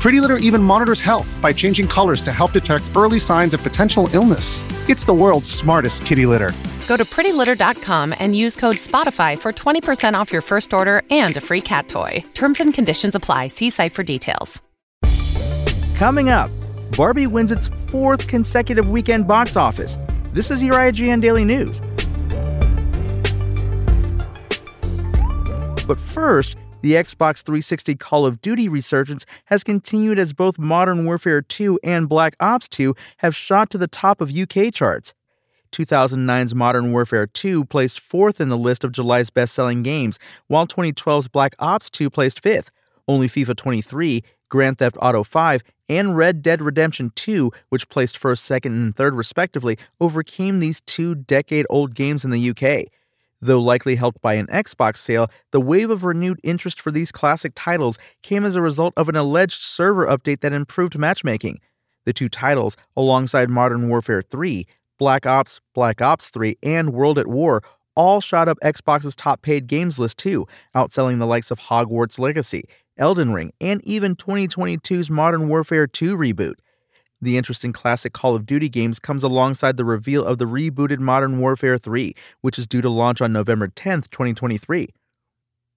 Pretty Litter even monitors health by changing colors to help detect early signs of potential illness. It's the world's smartest kitty litter. Go to prettylitter.com and use code SPOTIFY for 20% off your first order and a free cat toy. Terms and conditions apply. See site for details. Coming up, Barbie wins its fourth consecutive weekend box office. This is your IGN Daily News. But first, the Xbox 360 Call of Duty resurgence has continued as both Modern Warfare 2 and Black Ops 2 have shot to the top of UK charts. 2009's Modern Warfare 2 placed fourth in the list of July's best selling games, while 2012's Black Ops 2 placed fifth. Only FIFA 23, Grand Theft Auto 5, and Red Dead Redemption 2, which placed first, second, and third respectively, overcame these two decade old games in the UK. Though likely helped by an Xbox sale, the wave of renewed interest for these classic titles came as a result of an alleged server update that improved matchmaking. The two titles, alongside Modern Warfare 3, Black Ops, Black Ops 3, and World at War, all shot up Xbox's top paid games list too, outselling the likes of Hogwarts Legacy, Elden Ring, and even 2022's Modern Warfare 2 reboot. The interesting classic Call of Duty games comes alongside the reveal of the rebooted Modern Warfare 3, which is due to launch on November 10, 2023.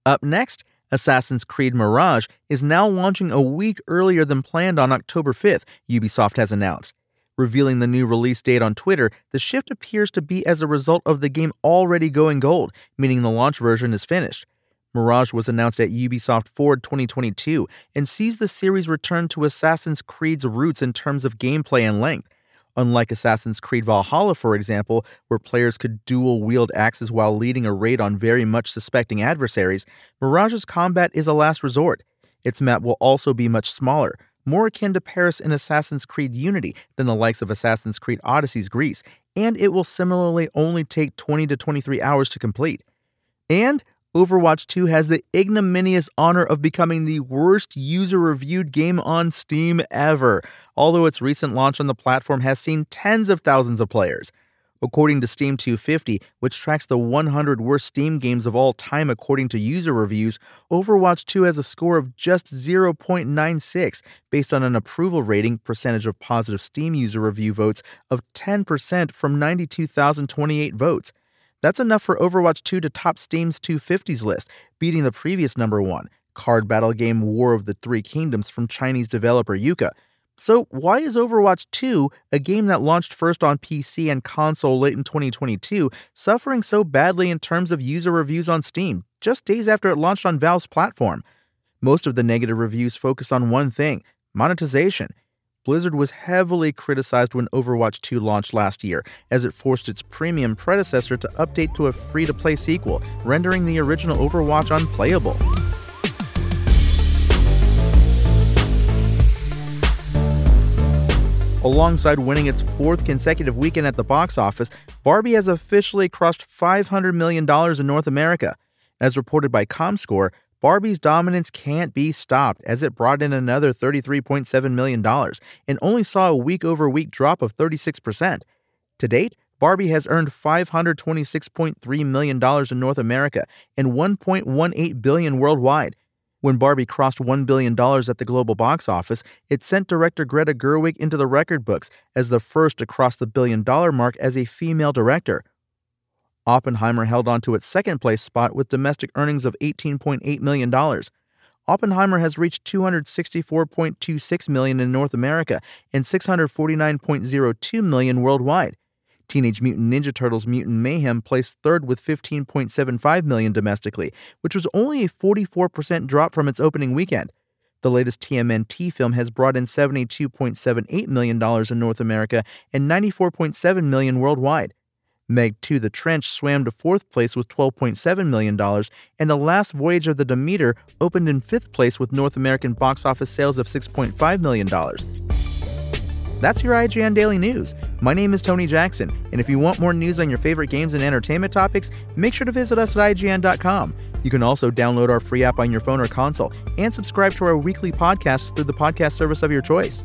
Up next, Assassin's Creed Mirage is now launching a week earlier than planned on October 5th, Ubisoft has announced. Revealing the new release date on Twitter, the shift appears to be as a result of the game already going gold, meaning the launch version is finished. Mirage was announced at Ubisoft Forward 2022 and sees the series return to Assassin's Creed's roots in terms of gameplay and length. Unlike Assassin's Creed Valhalla, for example, where players could dual wield axes while leading a raid on very much suspecting adversaries, Mirage's combat is a last resort. Its map will also be much smaller, more akin to Paris in Assassin's Creed Unity than the likes of Assassin's Creed Odyssey's Greece, and it will similarly only take 20 to 23 hours to complete. And Overwatch 2 has the ignominious honor of becoming the worst user reviewed game on Steam ever, although its recent launch on the platform has seen tens of thousands of players. According to Steam 250, which tracks the 100 worst Steam games of all time according to user reviews, Overwatch 2 has a score of just 0.96 based on an approval rating percentage of positive Steam user review votes of 10% from 92,028 votes. That's enough for Overwatch 2 to top Steam's 250s list, beating the previous number one, card battle game War of the Three Kingdoms from Chinese developer Yuka. So, why is Overwatch 2, a game that launched first on PC and console late in 2022, suffering so badly in terms of user reviews on Steam, just days after it launched on Valve's platform? Most of the negative reviews focus on one thing monetization. Blizzard was heavily criticized when Overwatch 2 launched last year, as it forced its premium predecessor to update to a free to play sequel, rendering the original Overwatch unplayable. Alongside winning its fourth consecutive weekend at the box office, Barbie has officially crossed $500 million in North America. As reported by ComScore, Barbie's dominance can't be stopped as it brought in another $33.7 million and only saw a week over week drop of 36%. To date, Barbie has earned $526.3 million in North America and 1.18 billion worldwide. When Barbie crossed $1 billion at the global box office, it sent director Greta Gerwig into the record books as the first to cross the billion dollar mark as a female director. Oppenheimer held on to its second place spot with domestic earnings of $18.8 million. Oppenheimer has reached 264.26 million in North America and 649.02 million worldwide. Teenage Mutant Ninja Turtles Mutant Mayhem placed third with 15.75 million domestically, which was only a 44% drop from its opening weekend. The latest TMNT film has brought in $72.78 million in North America and 94.7 million worldwide. Meg 2 The Trench swam to fourth place with $12.7 million, and The Last Voyage of the Demeter opened in fifth place with North American box office sales of $6.5 million. That's your IGN Daily News. My name is Tony Jackson, and if you want more news on your favorite games and entertainment topics, make sure to visit us at IGN.com. You can also download our free app on your phone or console and subscribe to our weekly podcasts through the podcast service of your choice.